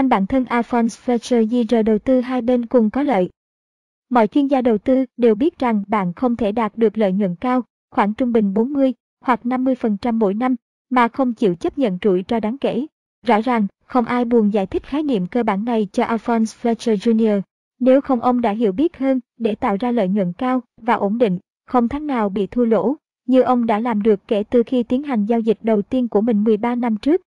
Anh bạn thân Alphonse Fletcher Jr. đầu tư hai bên cùng có lợi. Mọi chuyên gia đầu tư đều biết rằng bạn không thể đạt được lợi nhuận cao, khoảng trung bình 40 hoặc 50% mỗi năm, mà không chịu chấp nhận rủi ro đáng kể. Rõ ràng, không ai buồn giải thích khái niệm cơ bản này cho Alphonse Fletcher Jr. Nếu không ông đã hiểu biết hơn để tạo ra lợi nhuận cao và ổn định, không tháng nào bị thua lỗ, như ông đã làm được kể từ khi tiến hành giao dịch đầu tiên của mình 13 năm trước.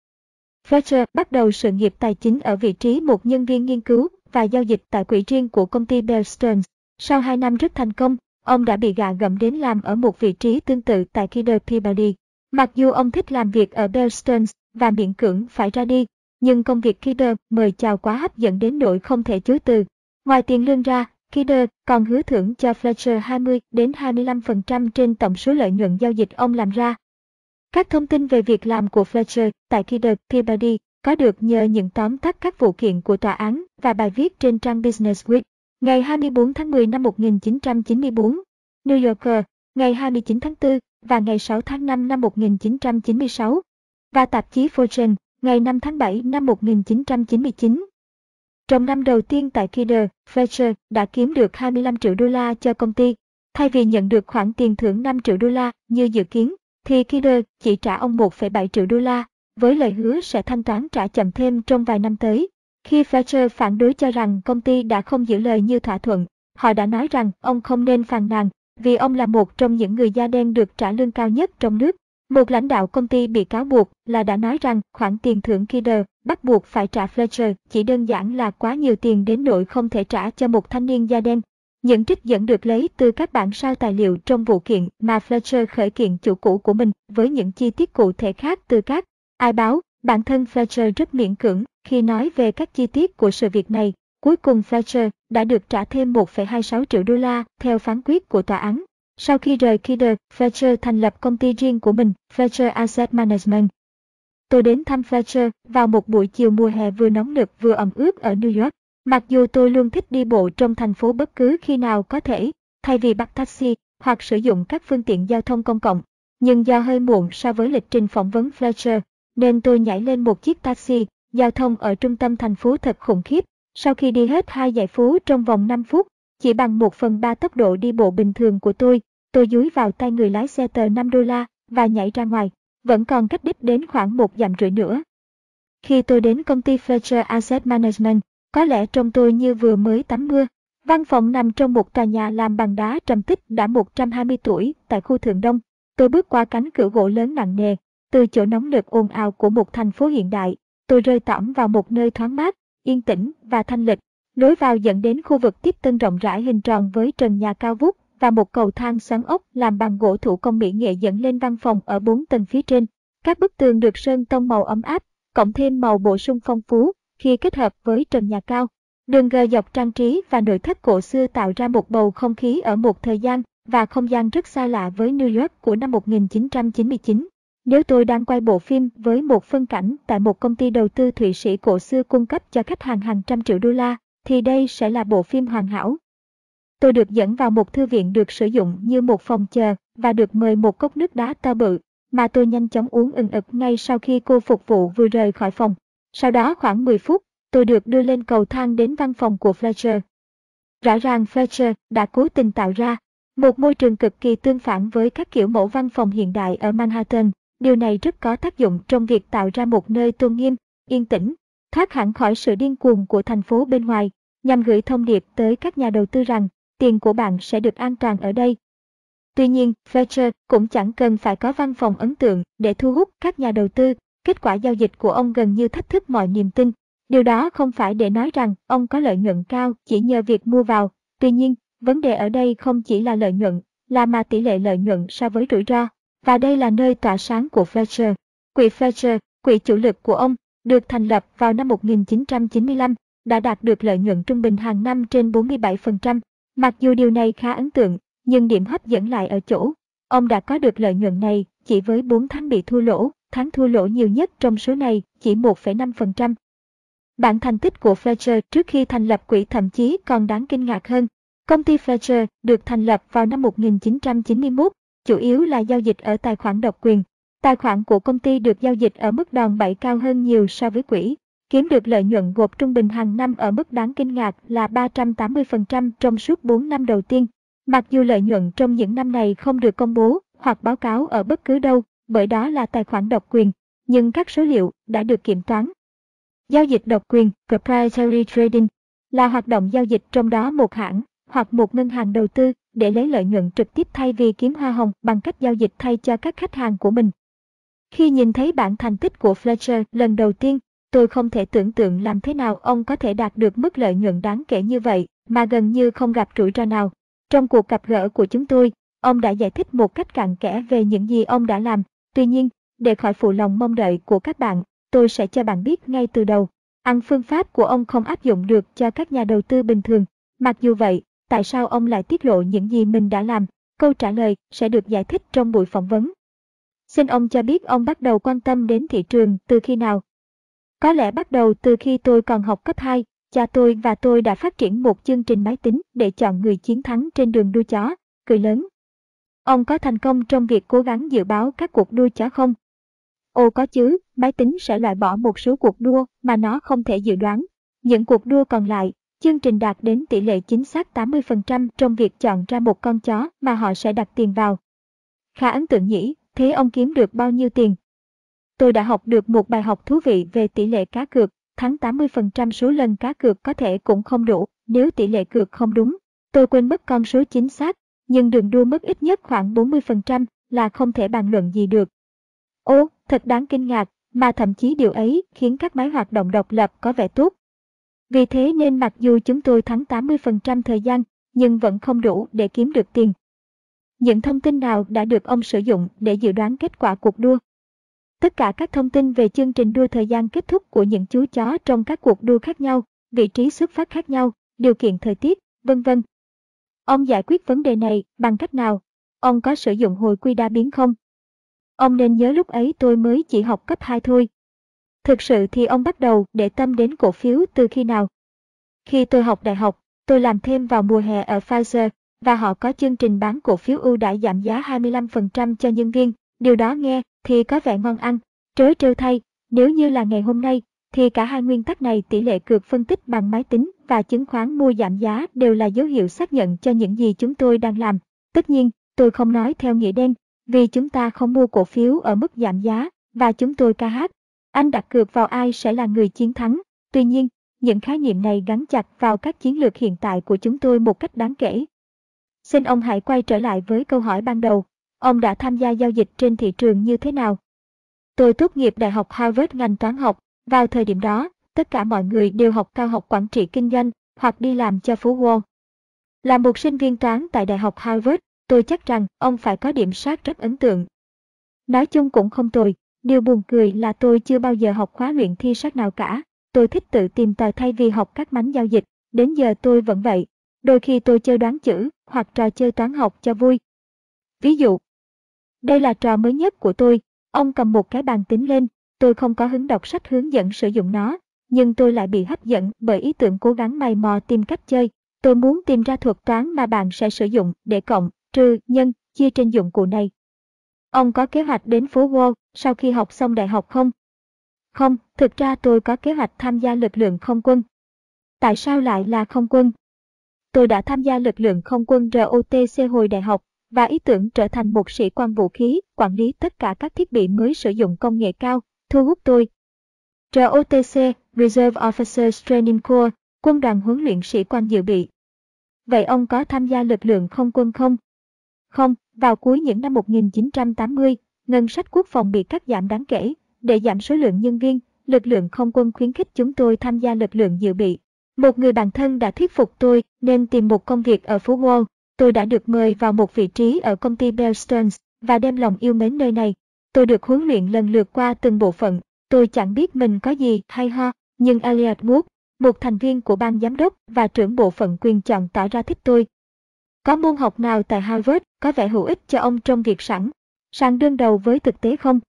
Fletcher bắt đầu sự nghiệp tài chính ở vị trí một nhân viên nghiên cứu và giao dịch tại quỹ riêng của công ty Bear Stearns. Sau 2 năm rất thành công, ông đã bị gạ gẫm đến làm ở một vị trí tương tự tại Kidder Peabody. Mặc dù ông thích làm việc ở Bear Stearns và miễn cưỡng phải ra đi, nhưng công việc Kidder mời chào quá hấp dẫn đến nỗi không thể chối từ. Ngoài tiền lương ra, Kidder còn hứa thưởng cho Fletcher 20 đến 25% trên tổng số lợi nhuận giao dịch ông làm ra. Các thông tin về việc làm của Fletcher tại Kidder Peabody có được nhờ những tóm tắt các vụ kiện của tòa án và bài viết trên trang Business Week. Ngày 24 tháng 10 năm 1994, New Yorker, ngày 29 tháng 4 và ngày 6 tháng 5 năm 1996, và tạp chí Fortune, ngày 5 tháng 7 năm 1999. Trong năm đầu tiên tại Kidder, Fletcher đã kiếm được 25 triệu đô la cho công ty. Thay vì nhận được khoản tiền thưởng 5 triệu đô la như dự kiến, thì Kidder chỉ trả ông 1,7 triệu đô la, với lời hứa sẽ thanh toán trả chậm thêm trong vài năm tới. Khi Fletcher phản đối cho rằng công ty đã không giữ lời như thỏa thuận, họ đã nói rằng ông không nên phàn nàn, vì ông là một trong những người da đen được trả lương cao nhất trong nước. Một lãnh đạo công ty bị cáo buộc là đã nói rằng khoản tiền thưởng Kidder bắt buộc phải trả Fletcher chỉ đơn giản là quá nhiều tiền đến nỗi không thể trả cho một thanh niên da đen. Những trích dẫn được lấy từ các bản sao tài liệu trong vụ kiện mà Fletcher khởi kiện chủ cũ của mình với những chi tiết cụ thể khác từ các ai báo. Bản thân Fletcher rất miễn cưỡng khi nói về các chi tiết của sự việc này. Cuối cùng Fletcher đã được trả thêm 1,26 triệu đô la theo phán quyết của tòa án. Sau khi rời Kidder, Fletcher thành lập công ty riêng của mình, Fletcher Asset Management. Tôi đến thăm Fletcher vào một buổi chiều mùa hè vừa nóng nực vừa ẩm ướt ở New York. Mặc dù tôi luôn thích đi bộ trong thành phố bất cứ khi nào có thể, thay vì bắt taxi hoặc sử dụng các phương tiện giao thông công cộng. Nhưng do hơi muộn so với lịch trình phỏng vấn Fletcher, nên tôi nhảy lên một chiếc taxi. Giao thông ở trung tâm thành phố thật khủng khiếp. Sau khi đi hết hai dãy phố trong vòng 5 phút, chỉ bằng một phần ba tốc độ đi bộ bình thường của tôi, tôi dúi vào tay người lái xe tờ 5 đô la và nhảy ra ngoài vẫn còn cách đích đến khoảng một dặm rưỡi nữa. Khi tôi đến công ty Fletcher Asset Management, có lẽ trông tôi như vừa mới tắm mưa. Văn phòng nằm trong một tòa nhà làm bằng đá trầm tích đã 120 tuổi tại khu Thượng Đông. Tôi bước qua cánh cửa gỗ lớn nặng nề, từ chỗ nóng nực ồn ào của một thành phố hiện đại, tôi rơi tỏm vào một nơi thoáng mát, yên tĩnh và thanh lịch. Lối vào dẫn đến khu vực tiếp tân rộng rãi hình tròn với trần nhà cao vút và một cầu thang xoắn ốc làm bằng gỗ thủ công mỹ nghệ dẫn lên văn phòng ở bốn tầng phía trên. Các bức tường được sơn tông màu ấm áp, cộng thêm màu bổ sung phong phú khi kết hợp với trần nhà cao. Đường gờ dọc trang trí và nội thất cổ xưa tạo ra một bầu không khí ở một thời gian và không gian rất xa lạ với New York của năm 1999. Nếu tôi đang quay bộ phim với một phân cảnh tại một công ty đầu tư Thụy Sĩ cổ xưa cung cấp cho khách hàng hàng trăm triệu đô la, thì đây sẽ là bộ phim hoàn hảo. Tôi được dẫn vào một thư viện được sử dụng như một phòng chờ và được mời một cốc nước đá to bự mà tôi nhanh chóng uống ừng ực ngay sau khi cô phục vụ vừa rời khỏi phòng. Sau đó khoảng 10 phút, tôi được đưa lên cầu thang đến văn phòng của Fletcher. Rõ ràng Fletcher đã cố tình tạo ra một môi trường cực kỳ tương phản với các kiểu mẫu văn phòng hiện đại ở Manhattan. Điều này rất có tác dụng trong việc tạo ra một nơi tôn nghiêm, yên tĩnh, thoát hẳn khỏi sự điên cuồng của thành phố bên ngoài, nhằm gửi thông điệp tới các nhà đầu tư rằng tiền của bạn sẽ được an toàn ở đây. Tuy nhiên, Fletcher cũng chẳng cần phải có văn phòng ấn tượng để thu hút các nhà đầu tư. Kết quả giao dịch của ông gần như thách thức mọi niềm tin. Điều đó không phải để nói rằng ông có lợi nhuận cao chỉ nhờ việc mua vào. Tuy nhiên, vấn đề ở đây không chỉ là lợi nhuận, là mà tỷ lệ lợi nhuận so với rủi ro. Và đây là nơi tỏa sáng của Fletcher. Quỹ Fletcher, quỹ chủ lực của ông, được thành lập vào năm 1995, đã đạt được lợi nhuận trung bình hàng năm trên 47%, Mặc dù điều này khá ấn tượng, nhưng điểm hấp dẫn lại ở chỗ, ông đã có được lợi nhuận này chỉ với 4 tháng bị thua lỗ, tháng thua lỗ nhiều nhất trong số này chỉ 1,5%. Bản thành tích của Fletcher trước khi thành lập quỹ thậm chí còn đáng kinh ngạc hơn. Công ty Fletcher được thành lập vào năm 1991, chủ yếu là giao dịch ở tài khoản độc quyền. Tài khoản của công ty được giao dịch ở mức đòn bẩy cao hơn nhiều so với quỹ. kiếm được lợi nhuận gộp trung bình hàng năm ở mức đáng kinh ngạc là 380% trong suốt 4 năm đầu tiên. Mặc dù lợi nhuận trong những năm này không được công bố hoặc báo cáo ở bất cứ đâu, bởi đó là tài khoản độc quyền, nhưng các số liệu đã được kiểm toán. Giao dịch độc quyền proprietary trading là hoạt động giao dịch trong đó một hãng hoặc một ngân hàng đầu tư để lấy lợi nhuận trực tiếp thay vì kiếm hoa hồng bằng cách giao dịch thay cho các khách hàng của mình. Khi nhìn thấy bản thành tích của Fletcher lần đầu tiên, tôi không thể tưởng tượng làm thế nào ông có thể đạt được mức lợi nhuận đáng kể như vậy mà gần như không gặp rủi ro nào. Trong cuộc gặp gỡ của chúng tôi, ông đã giải thích một cách cặn kẽ về những gì ông đã làm. Tuy nhiên, để khỏi phụ lòng mong đợi của các bạn, tôi sẽ cho bạn biết ngay từ đầu. Ăn phương pháp của ông không áp dụng được cho các nhà đầu tư bình thường. Mặc dù vậy, tại sao ông lại tiết lộ những gì mình đã làm? Câu trả lời sẽ được giải thích trong buổi phỏng vấn. Xin ông cho biết ông bắt đầu quan tâm đến thị trường từ khi nào? Có lẽ bắt đầu từ khi tôi còn học cấp 2, cha tôi và tôi đã phát triển một chương trình máy tính để chọn người chiến thắng trên đường đua chó, cười lớn. Ông có thành công trong việc cố gắng dự báo các cuộc đua chó không? Ồ có chứ, máy tính sẽ loại bỏ một số cuộc đua mà nó không thể dự đoán. Những cuộc đua còn lại, chương trình đạt đến tỷ lệ chính xác 80% trong việc chọn ra một con chó mà họ sẽ đặt tiền vào. Khá ấn tượng nhỉ, thế ông kiếm được bao nhiêu tiền? Tôi đã học được một bài học thú vị về tỷ lệ cá cược, thắng 80% số lần cá cược có thể cũng không đủ nếu tỷ lệ cược không đúng. Tôi quên mất con số chính xác, nhưng đường đua mất ít nhất khoảng 40% là không thể bàn luận gì được. Ô, thật đáng kinh ngạc, mà thậm chí điều ấy khiến các máy hoạt động độc lập có vẻ tốt. Vì thế nên mặc dù chúng tôi thắng 80% thời gian, nhưng vẫn không đủ để kiếm được tiền. Những thông tin nào đã được ông sử dụng để dự đoán kết quả cuộc đua? Tất cả các thông tin về chương trình đua thời gian kết thúc của những chú chó trong các cuộc đua khác nhau, vị trí xuất phát khác nhau, điều kiện thời tiết, vân vân. Ông giải quyết vấn đề này bằng cách nào? Ông có sử dụng hồi quy đa biến không? Ông nên nhớ lúc ấy tôi mới chỉ học cấp 2 thôi. Thực sự thì ông bắt đầu để tâm đến cổ phiếu từ khi nào? Khi tôi học đại học, tôi làm thêm vào mùa hè ở Pfizer và họ có chương trình bán cổ phiếu ưu đãi giảm giá 25% cho nhân viên. Điều đó nghe thì có vẻ ngon ăn. Trớ trêu thay, nếu như là ngày hôm nay, thì cả hai nguyên tắc này tỷ lệ cược phân tích bằng máy tính và chứng khoán mua giảm giá đều là dấu hiệu xác nhận cho những gì chúng tôi đang làm. Tất nhiên, tôi không nói theo nghĩa đen, vì chúng ta không mua cổ phiếu ở mức giảm giá, và chúng tôi ca hát. Anh đặt cược vào ai sẽ là người chiến thắng. Tuy nhiên, những khái niệm này gắn chặt vào các chiến lược hiện tại của chúng tôi một cách đáng kể. Xin ông hãy quay trở lại với câu hỏi ban đầu. Ông đã tham gia giao dịch trên thị trường như thế nào? Tôi tốt nghiệp Đại học Harvard ngành toán học. Vào thời điểm đó, tất cả mọi người đều học cao học quản trị kinh doanh hoặc đi làm cho phú Wall. Là một sinh viên toán tại Đại học Harvard, tôi chắc rằng ông phải có điểm sát rất ấn tượng. Nói chung cũng không tồi, điều buồn cười là tôi chưa bao giờ học khóa luyện thi sát nào cả. Tôi thích tự tìm tòi thay vì học các mánh giao dịch, đến giờ tôi vẫn vậy. Đôi khi tôi chơi đoán chữ hoặc trò chơi toán học cho vui. Ví dụ, đây là trò mới nhất của tôi, ông cầm một cái bàn tính lên, tôi không có hứng đọc sách hướng dẫn sử dụng nó, nhưng tôi lại bị hấp dẫn bởi ý tưởng cố gắng mày mò tìm cách chơi. Tôi muốn tìm ra thuật toán mà bạn sẽ sử dụng để cộng, trừ, nhân, chia trên dụng cụ này. Ông có kế hoạch đến phố Wall sau khi học xong đại học không? Không, thực ra tôi có kế hoạch tham gia lực lượng không quân. Tại sao lại là không quân? Tôi đã tham gia lực lượng không quân ROTC hồi đại học và ý tưởng trở thành một sĩ quan vũ khí, quản lý tất cả các thiết bị mới sử dụng công nghệ cao, thu hút tôi. ROTC, Reserve Officers Training Corps, quân đoàn huấn luyện sĩ quan dự bị. Vậy ông có tham gia lực lượng không quân không? Không, vào cuối những năm 1980, ngân sách quốc phòng bị cắt giảm đáng kể. Để giảm số lượng nhân viên, lực lượng không quân khuyến khích chúng tôi tham gia lực lượng dự bị. Một người bạn thân đã thuyết phục tôi nên tìm một công việc ở phố Wall. Tôi đã được mời vào một vị trí ở công ty Bear Stearns và đem lòng yêu mến nơi này. Tôi được huấn luyện lần lượt qua từng bộ phận. Tôi chẳng biết mình có gì hay ho, nhưng Elliot Wood, một thành viên của ban giám đốc và trưởng bộ phận quyền chọn tỏ ra thích tôi. Có môn học nào tại Harvard có vẻ hữu ích cho ông trong việc sẵn, sàng đương đầu với thực tế không?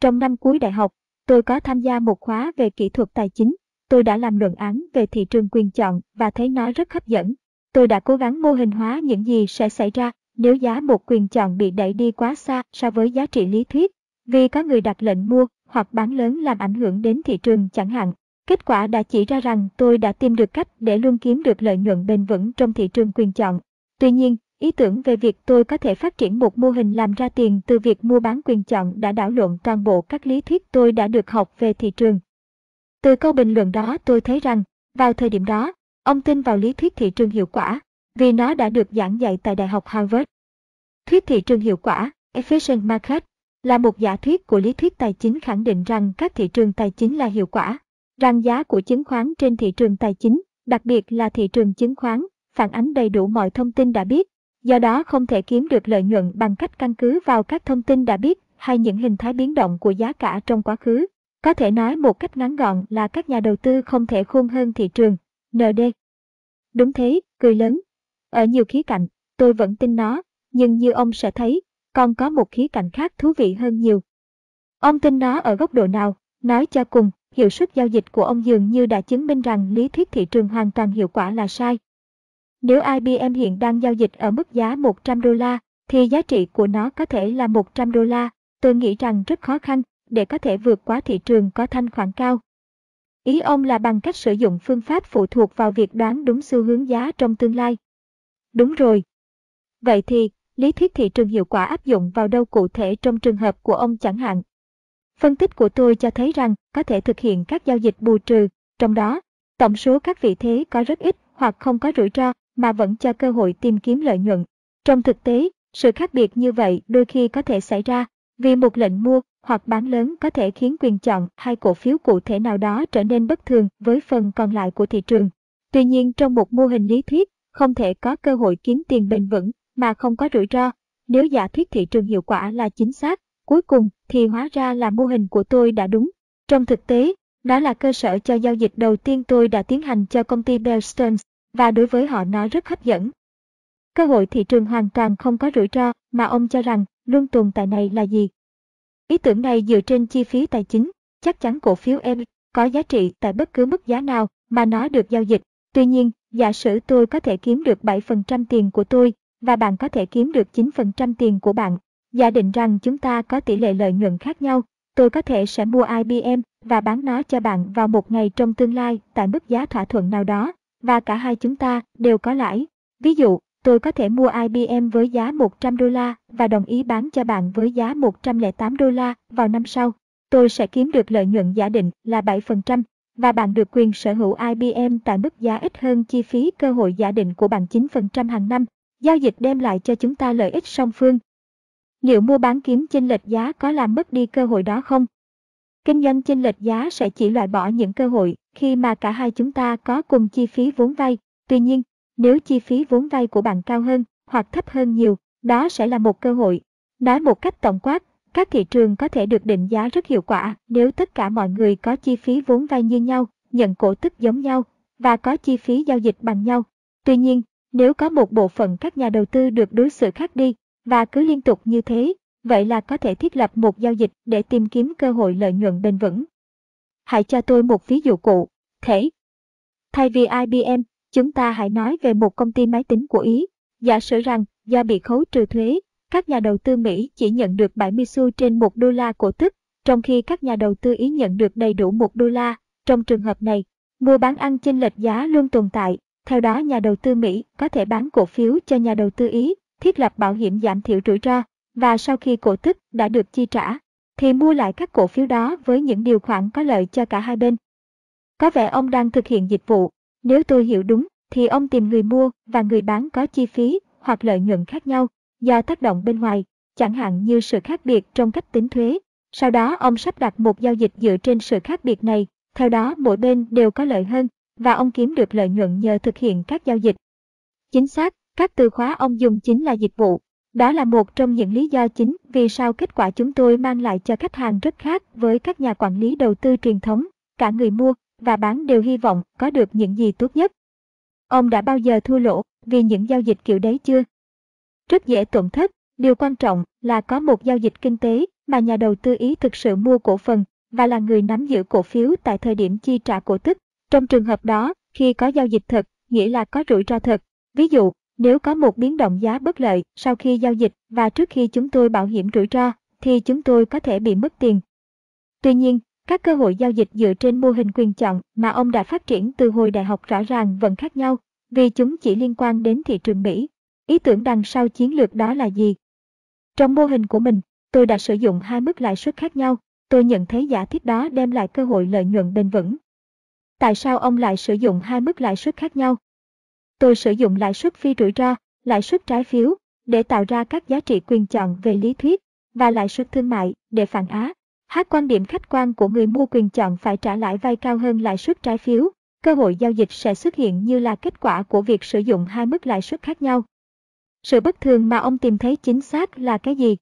Trong năm cuối đại học, tôi có tham gia một khóa về kỹ thuật tài chính. Tôi đã làm luận án về thị trường quyền chọn và thấy nó rất hấp dẫn. Tôi đã cố gắng mô hình hóa những gì sẽ xảy ra nếu giá một quyền chọn bị đẩy đi quá xa so với giá trị lý thuyết, vì có người đặt lệnh mua hoặc bán lớn làm ảnh hưởng đến thị trường chẳng hạn. Kết quả đã chỉ ra rằng tôi đã tìm được cách để luôn kiếm được lợi nhuận bền vững trong thị trường quyền chọn. Tuy nhiên, ý tưởng về việc tôi có thể phát triển một mô hình làm ra tiền từ việc mua bán quyền chọn đã đảo lộn toàn bộ các lý thuyết tôi đã được học về thị trường. Từ câu bình luận đó tôi thấy rằng, vào thời điểm đó, ông tin vào lý thuyết thị trường hiệu quả, vì nó đã được giảng dạy tại Đại học Harvard. Thuyết thị trường hiệu quả, Efficient Market, là một giả thuyết của lý thuyết tài chính khẳng định rằng các thị trường tài chính là hiệu quả, rằng giá của chứng khoán trên thị trường tài chính, đặc biệt là thị trường chứng khoán, phản ánh đầy đủ mọi thông tin đã biết, do đó không thể kiếm được lợi nhuận bằng cách căn cứ vào các thông tin đã biết hay những hình thái biến động của giá cả trong quá khứ. Có thể nói một cách ngắn gọn là các nhà đầu tư không thể khôn hơn thị trường. ND. Đúng thế, cười lớn. Ở nhiều khía cạnh, tôi vẫn tin nó, nhưng như ông sẽ thấy, còn có một khía cạnh khác thú vị hơn nhiều. Ông tin nó ở góc độ nào? Nói cho cùng, hiệu suất giao dịch của ông dường như đã chứng minh rằng lý thuyết thị trường hoàn toàn hiệu quả là sai. Nếu IBM hiện đang giao dịch ở mức giá 100 đô la, thì giá trị của nó có thể là 100 đô la. Tôi nghĩ rằng rất khó khăn để có thể vượt qua thị trường có thanh khoản cao. Ý ông là bằng cách sử dụng phương pháp phụ thuộc vào việc đoán đúng xu hướng giá trong tương lai. Đúng rồi. Vậy thì, lý thuyết thị trường hiệu quả áp dụng vào đâu cụ thể trong trường hợp của ông chẳng hạn? Phân tích của tôi cho thấy rằng có thể thực hiện các giao dịch bù trừ, trong đó, tổng số các vị thế có rất ít hoặc không có rủi ro mà vẫn cho cơ hội tìm kiếm lợi nhuận. Trong thực tế, sự khác biệt như vậy đôi khi có thể xảy ra vì một lệnh mua hoặc bán lớn có thể khiến quyền chọn hai cổ phiếu cụ thể nào đó trở nên bất thường với phần còn lại của thị trường. Tuy nhiên trong một mô hình lý thuyết, không thể có cơ hội kiếm tiền bền vững mà không có rủi ro. Nếu giả thuyết thị trường hiệu quả là chính xác, cuối cùng thì hóa ra là mô hình của tôi đã đúng. Trong thực tế, đó là cơ sở cho giao dịch đầu tiên tôi đã tiến hành cho công ty Bear Stearns và đối với họ nó rất hấp dẫn. Cơ hội thị trường hoàn toàn không có rủi ro mà ông cho rằng luôn tồn tại này là gì? Ý tưởng này dựa trên chi phí tài chính, chắc chắn cổ phiếu em có giá trị tại bất cứ mức giá nào mà nó được giao dịch. Tuy nhiên, giả sử tôi có thể kiếm được 7% tiền của tôi và bạn có thể kiếm được 9% tiền của bạn. Giả định rằng chúng ta có tỷ lệ lợi nhuận khác nhau, tôi có thể sẽ mua IBM và bán nó cho bạn vào một ngày trong tương lai tại mức giá thỏa thuận nào đó, và cả hai chúng ta đều có lãi. Ví dụ, tôi có thể mua IBM với giá 100 đô la và đồng ý bán cho bạn với giá 108 đô la vào năm sau. Tôi sẽ kiếm được lợi nhuận giả định là 7% và bạn được quyền sở hữu IBM tại mức giá ít hơn chi phí cơ hội giả định của bạn 9% hàng năm. Giao dịch đem lại cho chúng ta lợi ích song phương. Liệu mua bán kiếm chênh lệch giá có làm mất đi cơ hội đó không? Kinh doanh chênh lệch giá sẽ chỉ loại bỏ những cơ hội khi mà cả hai chúng ta có cùng chi phí vốn vay. Tuy nhiên, nếu chi phí vốn vay của bạn cao hơn hoặc thấp hơn nhiều, đó sẽ là một cơ hội. Nói một cách tổng quát, các thị trường có thể được định giá rất hiệu quả nếu tất cả mọi người có chi phí vốn vay như nhau, nhận cổ tức giống nhau và có chi phí giao dịch bằng nhau. Tuy nhiên, nếu có một bộ phận các nhà đầu tư được đối xử khác đi và cứ liên tục như thế, vậy là có thể thiết lập một giao dịch để tìm kiếm cơ hội lợi nhuận bền vững. Hãy cho tôi một ví dụ cụ thể. Thay vì IBM, chúng ta hãy nói về một công ty máy tính của Ý. Giả sử rằng, do bị khấu trừ thuế, các nhà đầu tư Mỹ chỉ nhận được 70 xu trên 1 đô la cổ tức, trong khi các nhà đầu tư Ý nhận được đầy đủ 1 đô la. Trong trường hợp này, mua bán ăn chênh lệch giá luôn tồn tại. Theo đó nhà đầu tư Mỹ có thể bán cổ phiếu cho nhà đầu tư Ý, thiết lập bảo hiểm giảm thiểu rủi ro, và sau khi cổ tức đã được chi trả, thì mua lại các cổ phiếu đó với những điều khoản có lợi cho cả hai bên. Có vẻ ông đang thực hiện dịch vụ, nếu tôi hiểu đúng, thì ông tìm người mua và người bán có chi phí hoặc lợi nhuận khác nhau do tác động bên ngoài, chẳng hạn như sự khác biệt trong cách tính thuế. Sau đó ông sắp đặt một giao dịch dựa trên sự khác biệt này, theo đó mỗi bên đều có lợi hơn và ông kiếm được lợi nhuận nhờ thực hiện các giao dịch. Chính xác, các từ khóa ông dùng chính là dịch vụ. Đó là một trong những lý do chính vì sao kết quả chúng tôi mang lại cho khách hàng rất khác với các nhà quản lý đầu tư truyền thống. Cả người mua và bán đều hy vọng có được những gì tốt nhất. Ông đã bao giờ thua lỗ vì những giao dịch kiểu đấy chưa? Rất dễ tổn thất, điều quan trọng là có một giao dịch kinh tế mà nhà đầu tư ý thực sự mua cổ phần và là người nắm giữ cổ phiếu tại thời điểm chi trả cổ tức. Trong trường hợp đó, khi có giao dịch thật, nghĩa là có rủi ro thật. Ví dụ, nếu có một biến động giá bất lợi sau khi giao dịch và trước khi chúng tôi bảo hiểm rủi ro, thì chúng tôi có thể bị mất tiền. Tuy nhiên, Các cơ hội giao dịch dựa trên mô hình quyền chọn mà ông đã phát triển từ hồi đại học rõ ràng vẫn khác nhau, vì chúng chỉ liên quan đến thị trường Mỹ. Ý tưởng đằng sau chiến lược đó là gì? Trong mô hình của mình, tôi đã sử dụng hai mức lãi suất khác nhau. Tôi nhận thấy giả thiết đó đem lại cơ hội lợi nhuận bền vững. Tại sao ông lại sử dụng hai mức lãi suất khác nhau? Tôi sử dụng lãi suất phi rủi ro, lãi suất trái phiếu để tạo ra các giá trị quyền chọn về lý thuyết và lãi suất thương mại để phản á. Hát quan điểm khách quan của người mua quyền chọn phải trả lãi vay cao hơn lãi suất trái phiếu. Cơ hội giao dịch sẽ xuất hiện như là kết quả của việc sử dụng hai mức lãi suất khác nhau. Sự bất thường mà ông tìm thấy chính xác là cái gì?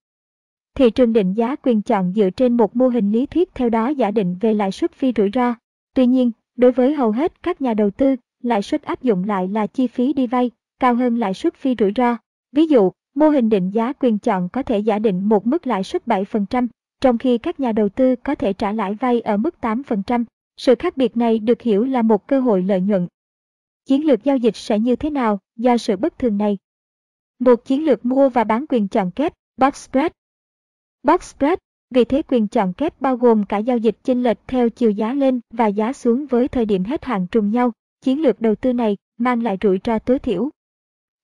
Thị trường định giá quyền chọn dựa trên một mô hình lý thuyết theo đó giả định về lãi suất phi rủi ro. Tuy nhiên, đối với hầu hết các nhà đầu tư, lãi suất áp dụng lại là chi phí đi vay, cao hơn lãi suất phi rủi ro. Ví dụ, mô hình định giá quyền chọn có thể giả định một mức lãi suất 7%, trong khi các nhà đầu tư có thể trả lãi vay ở mức 8%. Sự khác biệt này được hiểu là một cơ hội lợi nhuận. Chiến lược giao dịch sẽ như thế nào do sự bất thường này? Một chiến lược mua và bán quyền chọn kép, box spread. Box spread, vì thế quyền chọn kép bao gồm cả giao dịch chênh lệch theo chiều giá lên và giá xuống với thời điểm hết hạn trùng nhau. Chiến lược đầu tư này mang lại rủi ro tối thiểu.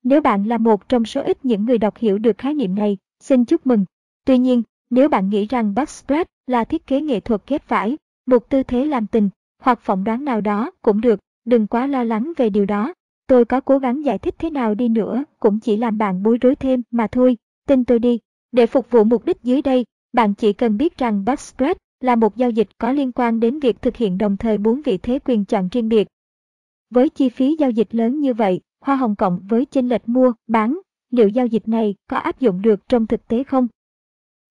Nếu bạn là một trong số ít những người đọc hiểu được khái niệm này, xin chúc mừng. Tuy nhiên, nếu bạn nghĩ rằng backspread spread là thiết kế nghệ thuật ghép vải, một tư thế làm tình, hoặc phỏng đoán nào đó cũng được, đừng quá lo lắng về điều đó. Tôi có cố gắng giải thích thế nào đi nữa, cũng chỉ làm bạn bối rối thêm mà thôi, tin tôi đi. Để phục vụ mục đích dưới đây, bạn chỉ cần biết rằng box spread là một giao dịch có liên quan đến việc thực hiện đồng thời bốn vị thế quyền chọn riêng biệt. Với chi phí giao dịch lớn như vậy, hoa hồng cộng với chênh lệch mua, bán, liệu giao dịch này có áp dụng được trong thực tế không?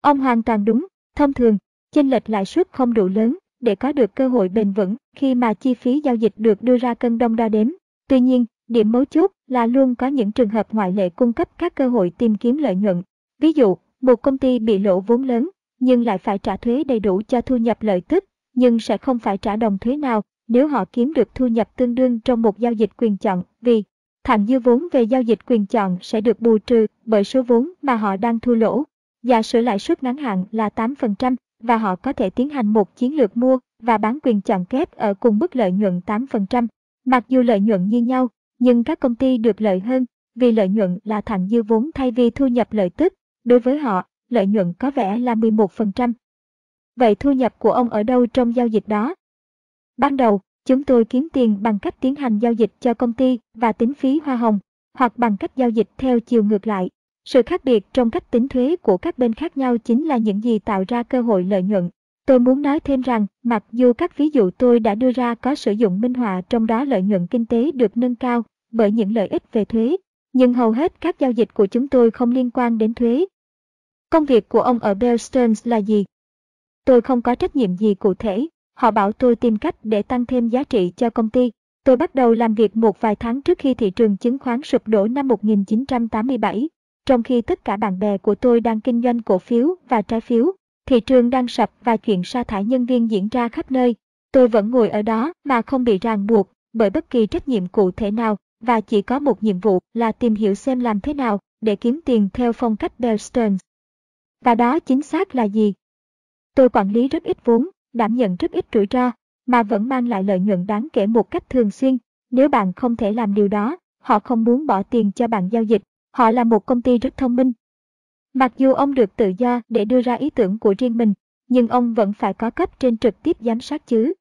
Ông hoàn toàn đúng, thông thường, chênh lệch lãi suất không đủ lớn để có được cơ hội bền vững khi mà chi phí giao dịch được đưa ra cân đong đo đếm. Tuy nhiên, điểm mấu chốt là luôn có những trường hợp ngoại lệ cung cấp các cơ hội tìm kiếm lợi nhuận. Ví dụ, một công ty bị lỗ vốn lớn nhưng lại phải trả thuế đầy đủ cho thu nhập lợi tức, nhưng sẽ không phải trả đồng thuế nào nếu họ kiếm được thu nhập tương đương trong một giao dịch quyền chọn vì thặng dư vốn về giao dịch quyền chọn sẽ được bù trừ bởi số vốn mà họ đang thua lỗ. Giả sử lãi suất ngắn hạn là 8% và họ có thể tiến hành một chiến lược mua và bán quyền chọn kép ở cùng mức lợi nhuận 8%. Mặc dù lợi nhuận như nhau, nhưng các công ty được lợi hơn vì lợi nhuận là thặng dư vốn thay vì thu nhập lợi tức. Đối với họ, lợi nhuận có vẻ là 11%. Vậy thu nhập của ông ở đâu trong giao dịch đó? Ban đầu, chúng tôi kiếm tiền bằng cách tiến hành giao dịch cho công ty và tính phí hoa hồng, hoặc bằng cách giao dịch theo chiều ngược lại. Sự khác biệt trong cách tính thuế của các bên khác nhau chính là những gì tạo ra cơ hội lợi nhuận. Tôi muốn nói thêm rằng, mặc dù các ví dụ tôi đã đưa ra có sử dụng minh họa trong đó lợi nhuận kinh tế được nâng cao bởi những lợi ích về thuế, nhưng hầu hết các giao dịch của chúng tôi không liên quan đến thuế. Công việc của ông ở Bear Stearns là gì? Tôi không có trách nhiệm gì cụ thể, Họ bảo tôi tìm cách để tăng thêm giá trị cho công ty. Tôi bắt đầu làm việc một vài tháng trước khi thị trường chứng khoán sụp đổ năm 1987. Trong khi tất cả bạn bè của tôi đang kinh doanh cổ phiếu và trái phiếu, thị trường đang sập và chuyện sa thải nhân viên diễn ra khắp nơi. Tôi vẫn ngồi ở đó mà không bị ràng buộc bởi bất kỳ trách nhiệm cụ thể nào và chỉ có một nhiệm vụ là tìm hiểu xem làm thế nào để kiếm tiền theo phong cách Bear Stearns. Và đó chính xác là gì? Tôi quản lý rất ít vốn đảm nhận rất ít rủi ro, mà vẫn mang lại lợi nhuận đáng kể một cách thường xuyên. Nếu bạn không thể làm điều đó, họ không muốn bỏ tiền cho bạn giao dịch. Họ là một công ty rất thông minh. Mặc dù ông được tự do để đưa ra ý tưởng của riêng mình, nhưng ông vẫn phải có cấp trên trực tiếp giám sát chứ.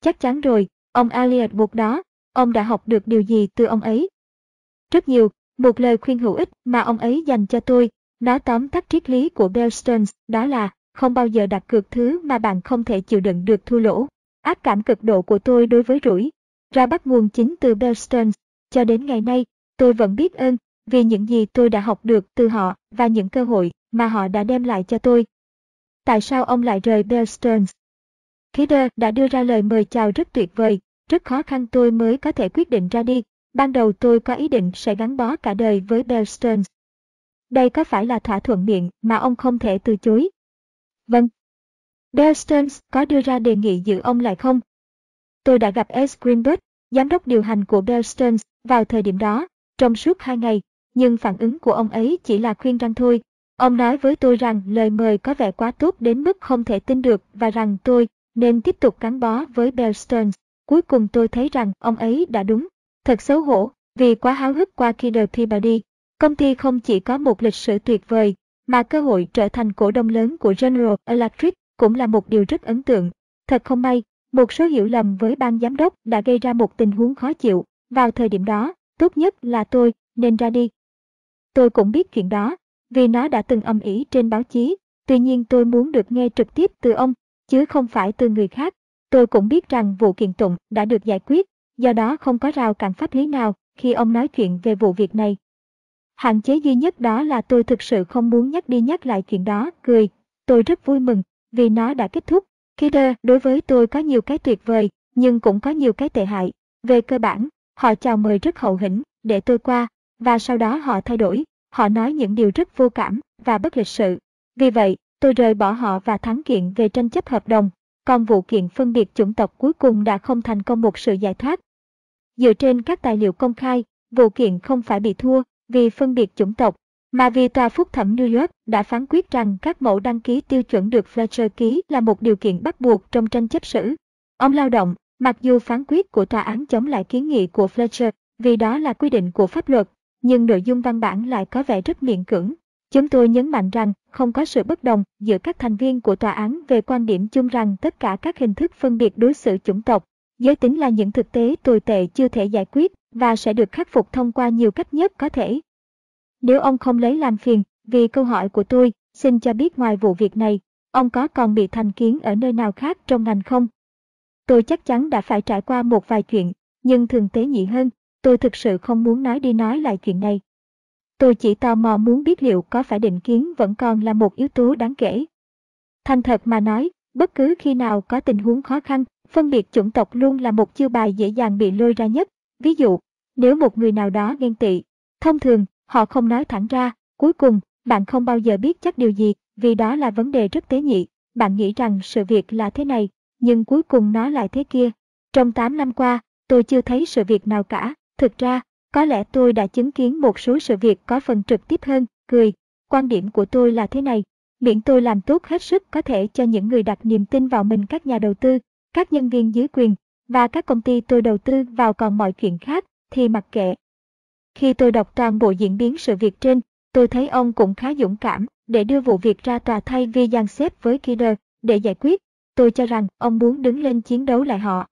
Chắc chắn rồi, ông Elliot buộc đó, ông đã học được điều gì từ ông ấy? Rất nhiều, một lời khuyên hữu ích mà ông ấy dành cho tôi, nó tóm tắt triết lý của Bear Stearns, đó là không bao giờ đặt cược thứ mà bạn không thể chịu đựng được thua lỗ. Ác cảm cực độ của tôi đối với rủi ra bắt nguồn chính từ Bear Stearns. Cho đến ngày nay, tôi vẫn biết ơn vì những gì tôi đã học được từ họ và những cơ hội mà họ đã đem lại cho tôi. Tại sao ông lại rời Bear Stearns? Kidder đã đưa ra lời mời chào rất tuyệt vời, rất khó khăn tôi mới có thể quyết định ra đi. Ban đầu tôi có ý định sẽ gắn bó cả đời với Bear Stearns. Đây có phải là thỏa thuận miệng mà ông không thể từ chối? Vâng. Bear Stearns có đưa ra đề nghị giữ ông lại không? Tôi đã gặp S. Greenberg, giám đốc điều hành của Bear Stearns, vào thời điểm đó, trong suốt hai ngày, nhưng phản ứng của ông ấy chỉ là khuyên răng thôi. Ông nói với tôi rằng lời mời có vẻ quá tốt đến mức không thể tin được và rằng tôi nên tiếp tục gắn bó với Bear Stearns. Cuối cùng tôi thấy rằng ông ấy đã đúng. Thật xấu hổ, vì quá háo hức qua khi đời Peabody. Công ty không chỉ có một lịch sử tuyệt vời, mà cơ hội trở thành cổ đông lớn của General Electric cũng là một điều rất ấn tượng. Thật không may, một số hiểu lầm với ban giám đốc đã gây ra một tình huống khó chịu. Vào thời điểm đó, tốt nhất là tôi nên ra đi. Tôi cũng biết chuyện đó, vì nó đã từng âm ỉ trên báo chí. Tuy nhiên tôi muốn được nghe trực tiếp từ ông, chứ không phải từ người khác. Tôi cũng biết rằng vụ kiện tụng đã được giải quyết, do đó không có rào cản pháp lý nào khi ông nói chuyện về vụ việc này. Hạn chế duy nhất đó là tôi thực sự không muốn nhắc đi nhắc lại chuyện đó, cười. Tôi rất vui mừng, vì nó đã kết thúc. Kidder đối với tôi có nhiều cái tuyệt vời, nhưng cũng có nhiều cái tệ hại. Về cơ bản, họ chào mời rất hậu hĩnh để tôi qua, và sau đó họ thay đổi. Họ nói những điều rất vô cảm và bất lịch sự. Vì vậy, tôi rời bỏ họ và thắng kiện về tranh chấp hợp đồng. Còn vụ kiện phân biệt chủng tộc cuối cùng đã không thành công một sự giải thoát. Dựa trên các tài liệu công khai, vụ kiện không phải bị thua vì phân biệt chủng tộc, mà vì tòa phúc thẩm New York đã phán quyết rằng các mẫu đăng ký tiêu chuẩn được Fletcher ký là một điều kiện bắt buộc trong tranh chấp xử. Ông lao động, mặc dù phán quyết của tòa án chống lại kiến nghị của Fletcher, vì đó là quy định của pháp luật, nhưng nội dung văn bản lại có vẻ rất miễn cưỡng. Chúng tôi nhấn mạnh rằng không có sự bất đồng giữa các thành viên của tòa án về quan điểm chung rằng tất cả các hình thức phân biệt đối xử chủng tộc, giới tính là những thực tế tồi tệ chưa thể giải quyết và sẽ được khắc phục thông qua nhiều cách nhất có thể. Nếu ông không lấy làm phiền, vì câu hỏi của tôi, xin cho biết ngoài vụ việc này, ông có còn bị thành kiến ở nơi nào khác trong ngành không? Tôi chắc chắn đã phải trải qua một vài chuyện, nhưng thường tế nhị hơn, tôi thực sự không muốn nói đi nói lại chuyện này. Tôi chỉ tò mò muốn biết liệu có phải định kiến vẫn còn là một yếu tố đáng kể. Thành thật mà nói, bất cứ khi nào có tình huống khó khăn, phân biệt chủng tộc luôn là một chiêu bài dễ dàng bị lôi ra nhất. Ví dụ, nếu một người nào đó ghen tị, thông thường, họ không nói thẳng ra, cuối cùng, bạn không bao giờ biết chắc điều gì, vì đó là vấn đề rất tế nhị. Bạn nghĩ rằng sự việc là thế này, nhưng cuối cùng nó lại thế kia. Trong 8 năm qua, tôi chưa thấy sự việc nào cả. Thực ra, có lẽ tôi đã chứng kiến một số sự việc có phần trực tiếp hơn, cười. Quan điểm của tôi là thế này, miễn tôi làm tốt hết sức có thể cho những người đặt niềm tin vào mình các nhà đầu tư, các nhân viên dưới quyền, và các công ty tôi đầu tư vào còn mọi chuyện khác, thì mặc kệ. Khi tôi đọc toàn bộ diễn biến sự việc trên, tôi thấy ông cũng khá dũng cảm để đưa vụ việc ra tòa thay vì dàn xếp với Kidder để giải quyết. Tôi cho rằng ông muốn đứng lên chiến đấu lại họ.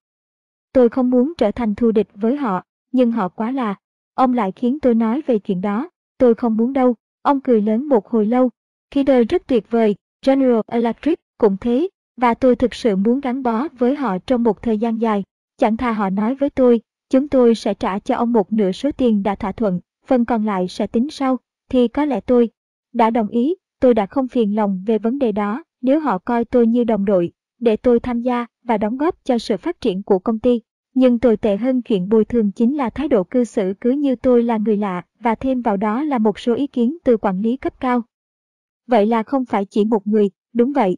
Tôi không muốn trở thành thù địch với họ, nhưng họ quá là. Ông lại khiến tôi nói về chuyện đó. Tôi không muốn đâu. Ông cười lớn một hồi lâu. Khi đời rất tuyệt vời, General Electric cũng thế, và tôi thực sự muốn gắn bó với họ trong một thời gian dài. Chẳng thà họ nói với tôi, chúng tôi sẽ trả cho ông một nửa số tiền đã thỏa thuận, phần còn lại sẽ tính sau, thì có lẽ tôi đã đồng ý, tôi đã không phiền lòng về vấn đề đó nếu họ coi tôi như đồng đội, để tôi tham gia và đóng góp cho sự phát triển của công ty. Nhưng tồi tệ hơn chuyện bồi thường chính là thái độ cư xử cứ như tôi là người lạ và thêm vào đó là một số ý kiến từ quản lý cấp cao. Vậy là không phải chỉ một người, đúng vậy.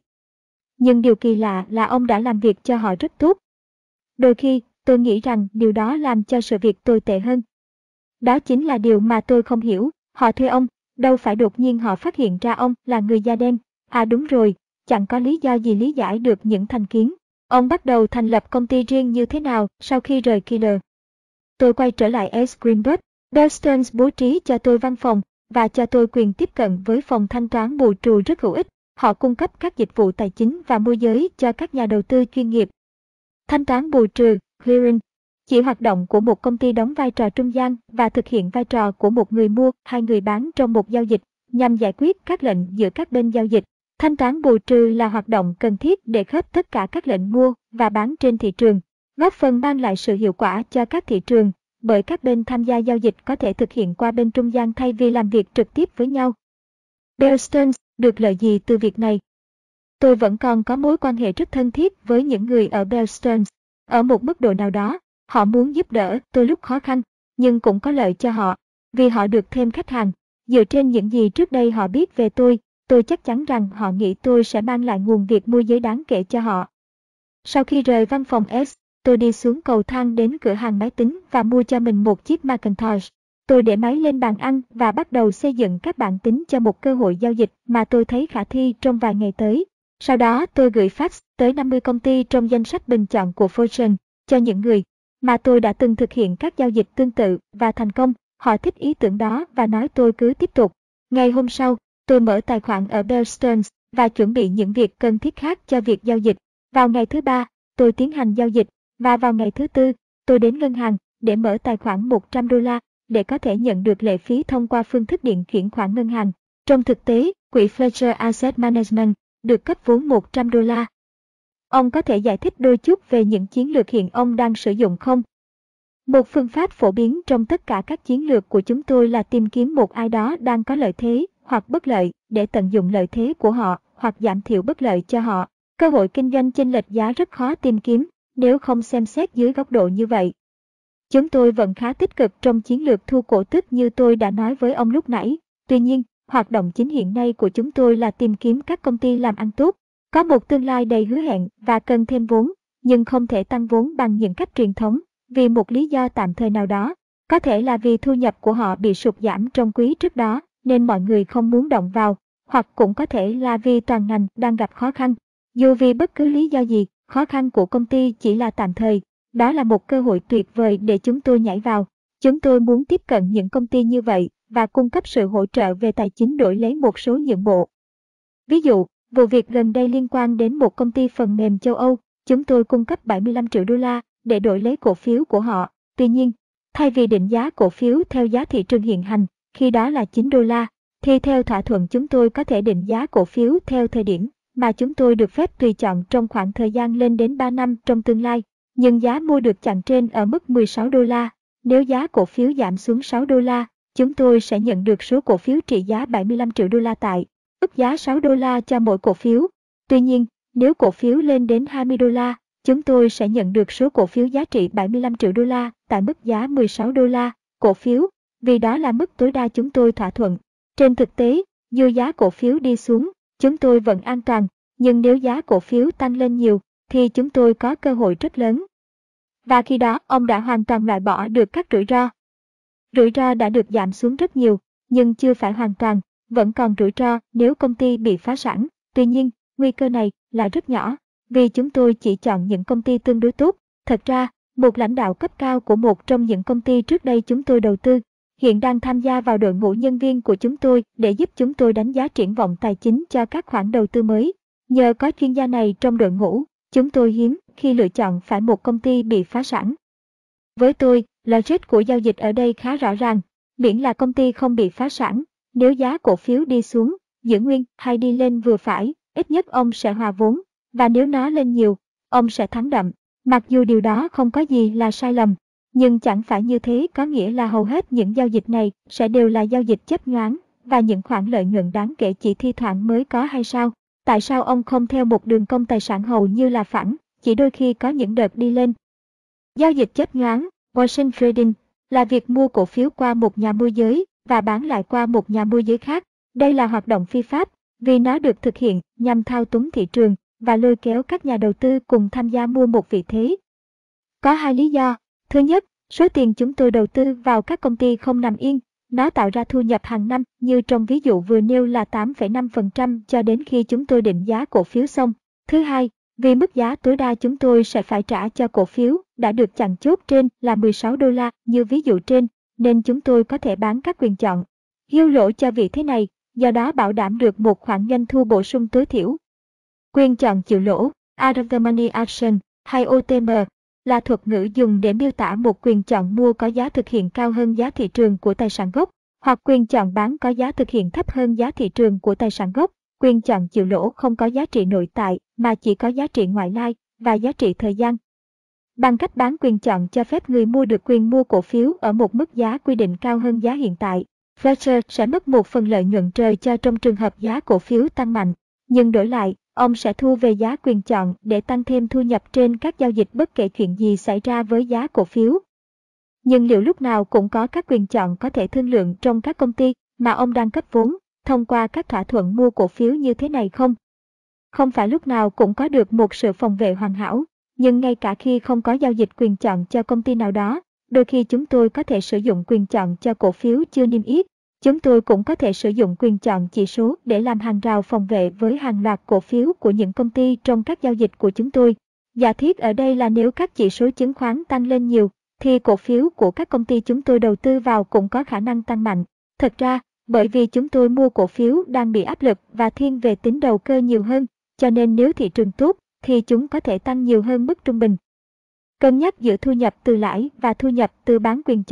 Nhưng điều kỳ lạ là ông đã làm việc cho họ rất tốt. Đôi khi, tôi nghĩ rằng điều đó làm cho sự việc tồi tệ hơn. Đó chính là điều mà tôi không hiểu, họ thuê ông, đâu phải đột nhiên họ phát hiện ra ông là người da đen. À đúng rồi, chẳng có lý do gì lý giải được những thành kiến. Ông bắt đầu thành lập công ty riêng như thế nào sau khi rời Killer. Tôi quay trở lại S. Greenberg. Bear Stearns bố trí cho tôi văn phòng và cho tôi quyền tiếp cận với phòng thanh toán bù trù rất hữu ích. Họ cung cấp các dịch vụ tài chính và môi giới cho các nhà đầu tư chuyên nghiệp. Thanh toán bù trừ, clearing, chỉ hoạt động của một công ty đóng vai trò trung gian và thực hiện vai trò của một người mua hay người bán trong một giao dịch nhằm giải quyết các lệnh giữa các bên giao dịch. Thanh toán bù trừ là hoạt động cần thiết để khớp tất cả các lệnh mua và bán trên thị trường, góp phần mang lại sự hiệu quả cho các thị trường, bởi các bên tham gia giao dịch có thể thực hiện qua bên trung gian thay vì làm việc trực tiếp với nhau. Bear Stearns được lợi gì từ việc này? Tôi vẫn còn có mối quan hệ rất thân thiết với những người ở Bear Stearns. Ở một mức độ nào đó, họ muốn giúp đỡ tôi lúc khó khăn, nhưng cũng có lợi cho họ, vì họ được thêm khách hàng. Dựa trên những gì trước đây họ biết về tôi, tôi chắc chắn rằng họ nghĩ tôi sẽ mang lại nguồn việc môi giới đáng kể cho họ. Sau khi rời văn phòng S, tôi đi xuống cầu thang đến cửa hàng máy tính và mua cho mình một chiếc Macintosh. Tôi để máy lên bàn ăn và bắt đầu xây dựng các bản tính cho một cơ hội giao dịch mà tôi thấy khả thi trong vài ngày tới. Sau đó tôi gửi fax tới 50 công ty trong danh sách bình chọn của Fortune cho những người mà tôi đã từng thực hiện các giao dịch tương tự và thành công. Họ thích ý tưởng đó và nói tôi cứ tiếp tục. Ngày hôm sau, tôi mở tài khoản ở Bear Stearns và chuẩn bị những việc cần thiết khác cho việc giao dịch. Vào ngày thứ ba, tôi tiến hành giao dịch và vào ngày thứ tư, tôi đến ngân hàng để mở tài khoản 100 đô la để có thể nhận được lệ phí thông qua phương thức điện chuyển khoản ngân hàng. Trong thực tế, quỹ Fletcher Asset Management được cấp vốn 100 đô la. Ông có thể giải thích đôi chút về những chiến lược hiện ông đang sử dụng không? Một phương pháp phổ biến trong tất cả các chiến lược của chúng tôi là tìm kiếm một ai đó đang có lợi thế hoặc bất lợi để tận dụng lợi thế của họ hoặc giảm thiểu bất lợi cho họ. Cơ hội kinh doanh chênh lệch giá rất khó tìm kiếm nếu không xem xét dưới góc độ như vậy. Chúng tôi vẫn khá tích cực trong chiến lược thu cổ tức như tôi đã nói với ông lúc nãy. Tuy nhiên, hoạt động chính hiện nay của chúng tôi là tìm kiếm các công ty làm ăn tốt, có một tương lai đầy hứa hẹn và cần thêm vốn, nhưng không thể tăng vốn bằng những cách truyền thống, vì một lý do tạm thời nào đó. Có thể là vì thu nhập của họ bị sụt giảm trong quý trước đó, nên mọi người không muốn động vào, hoặc cũng có thể là vì toàn ngành đang gặp khó khăn. Dù vì bất cứ lý do gì, khó khăn của công ty chỉ là tạm thời, đó là một cơ hội tuyệt vời để chúng tôi nhảy vào. Chúng tôi muốn tiếp cận những công ty như vậy và cung cấp sự hỗ trợ về tài chính đổi lấy một số nhượng bộ. Ví dụ, vụ việc gần đây liên quan đến một công ty phần mềm châu Âu, chúng tôi cung cấp 75 triệu đô la để đổi lấy cổ phiếu của họ. Tuy nhiên, thay vì định giá cổ phiếu theo giá thị trường hiện hành, khi đó là 9 đô la, thì theo thỏa thuận chúng tôi có thể định giá cổ phiếu theo thời điểm mà chúng tôi được phép tùy chọn trong khoảng thời gian lên đến 3 năm trong tương lai, nhưng giá mua được chặn trên ở mức 16 đô la. Nếu giá cổ phiếu giảm xuống 6 đô la, chúng tôi sẽ nhận được số cổ phiếu trị giá 75 triệu đô la tại ước giá 6 đô la cho mỗi cổ phiếu. Tuy nhiên, nếu cổ phiếu lên đến 20 đô la, chúng tôi sẽ nhận được số cổ phiếu giá trị 75 triệu đô la tại mức giá 16 đô la cổ phiếu, vì đó là mức tối đa chúng tôi thỏa thuận. Trên thực tế, dù giá cổ phiếu đi xuống, chúng tôi vẫn an toàn, nhưng nếu giá cổ phiếu tăng lên nhiều, thì chúng tôi có cơ hội rất lớn. Và khi đó ông đã hoàn toàn loại bỏ được các rủi ro. Rủi ro đã được giảm xuống rất nhiều, nhưng chưa phải hoàn toàn, vẫn còn rủi ro nếu công ty bị phá sản. Tuy nhiên, nguy cơ này là rất nhỏ, vì chúng tôi chỉ chọn những công ty tương đối tốt. Thật ra, một lãnh đạo cấp cao của một trong những công ty trước đây chúng tôi đầu tư, hiện đang tham gia vào đội ngũ nhân viên của chúng tôi để giúp chúng tôi đánh giá triển vọng tài chính cho các khoản đầu tư mới. Nhờ có chuyên gia này trong đội ngũ, chúng tôi hiếm khi lựa chọn phải một công ty bị phá sản. Với tôi, logic của giao dịch ở đây khá rõ ràng, miễn là công ty không bị phá sản, nếu giá cổ phiếu đi xuống, giữ nguyên hay đi lên vừa phải, ít nhất ông sẽ hòa vốn, và nếu nó lên nhiều, ông sẽ thắng đậm. Mặc dù điều đó không có gì là sai lầm, nhưng chẳng phải như thế có nghĩa là hầu hết những giao dịch này sẽ đều là giao dịch chấp nhoáng và những khoản lợi nhuận đáng kể chỉ thi thoảng mới có hay sao? Tại sao ông không theo một đường công tài sản hầu như là phẳng, chỉ đôi khi có những đợt đi lên? Giao dịch chấp nhoáng, Washington Trading, là việc mua cổ phiếu qua một nhà môi giới và bán lại qua một nhà môi giới khác. Đây là hoạt động phi pháp vì nó được thực hiện nhằm thao túng thị trường và lôi kéo các nhà đầu tư cùng tham gia mua một vị thế. Có hai lý do. Thứ nhất, số tiền chúng tôi đầu tư vào các công ty không nằm yên, nó tạo ra thu nhập hàng năm như trong ví dụ vừa nêu là 8,5% cho đến khi chúng tôi định giá cổ phiếu xong. Thứ hai, vì mức giá tối đa chúng tôi sẽ phải trả cho cổ phiếu đã được chặn chốt trên là 16 đô la như ví dụ trên, nên chúng tôi có thể bán các quyền chọn. Hiêu lỗ cho vị thế này, do đó bảo đảm được một khoản doanh thu bổ sung tối thiểu. Quyền chọn chịu lỗ, out of the money action, hay OTM, là thuật ngữ dùng để miêu tả một quyền chọn mua có giá thực hiện cao hơn giá thị trường của tài sản gốc, hoặc quyền chọn bán có giá thực hiện thấp hơn giá thị trường của tài sản gốc. Quyền chọn chịu lỗ không có giá trị nội tại mà chỉ có giá trị ngoại lai và giá trị thời gian. Bằng cách bán quyền chọn cho phép người mua được quyền mua cổ phiếu ở một mức giá quy định cao hơn giá hiện tại. Fletcher sẽ mất một phần lợi nhuận trời cho trong trường hợp giá cổ phiếu tăng mạnh, nhưng đổi lại, ông sẽ thu về giá quyền chọn để tăng thêm thu nhập trên các giao dịch bất kể chuyện gì xảy ra với giá cổ phiếu. Nhưng liệu lúc nào cũng có các quyền chọn có thể thương lượng trong các công ty mà ông đang cấp vốn thông qua các thỏa thuận mua cổ phiếu như thế này không? Không phải lúc nào cũng có được một sự phòng vệ hoàn hảo, nhưng ngay cả khi không có giao dịch quyền chọn cho công ty nào đó, đôi khi chúng tôi có thể sử dụng quyền chọn cho cổ phiếu chưa niêm yết. Chúng tôi cũng có thể sử dụng quyền chọn chỉ số để làm hàng rào phòng vệ với hàng loạt cổ phiếu của những công ty trong các giao dịch của chúng tôi. Giả thiết ở đây là nếu các chỉ số chứng khoán tăng lên nhiều, thì cổ phiếu của các công ty chúng tôi đầu tư vào cũng có khả năng tăng mạnh. Thật ra, bởi vì chúng tôi mua cổ phiếu đang bị áp lực và thiên về tính đầu cơ nhiều hơn, cho nên nếu thị trường tốt, thì chúng có thể tăng nhiều hơn mức trung bình. Cân nhắc giữa thu nhập từ lãi và thu nhập từ bán quyền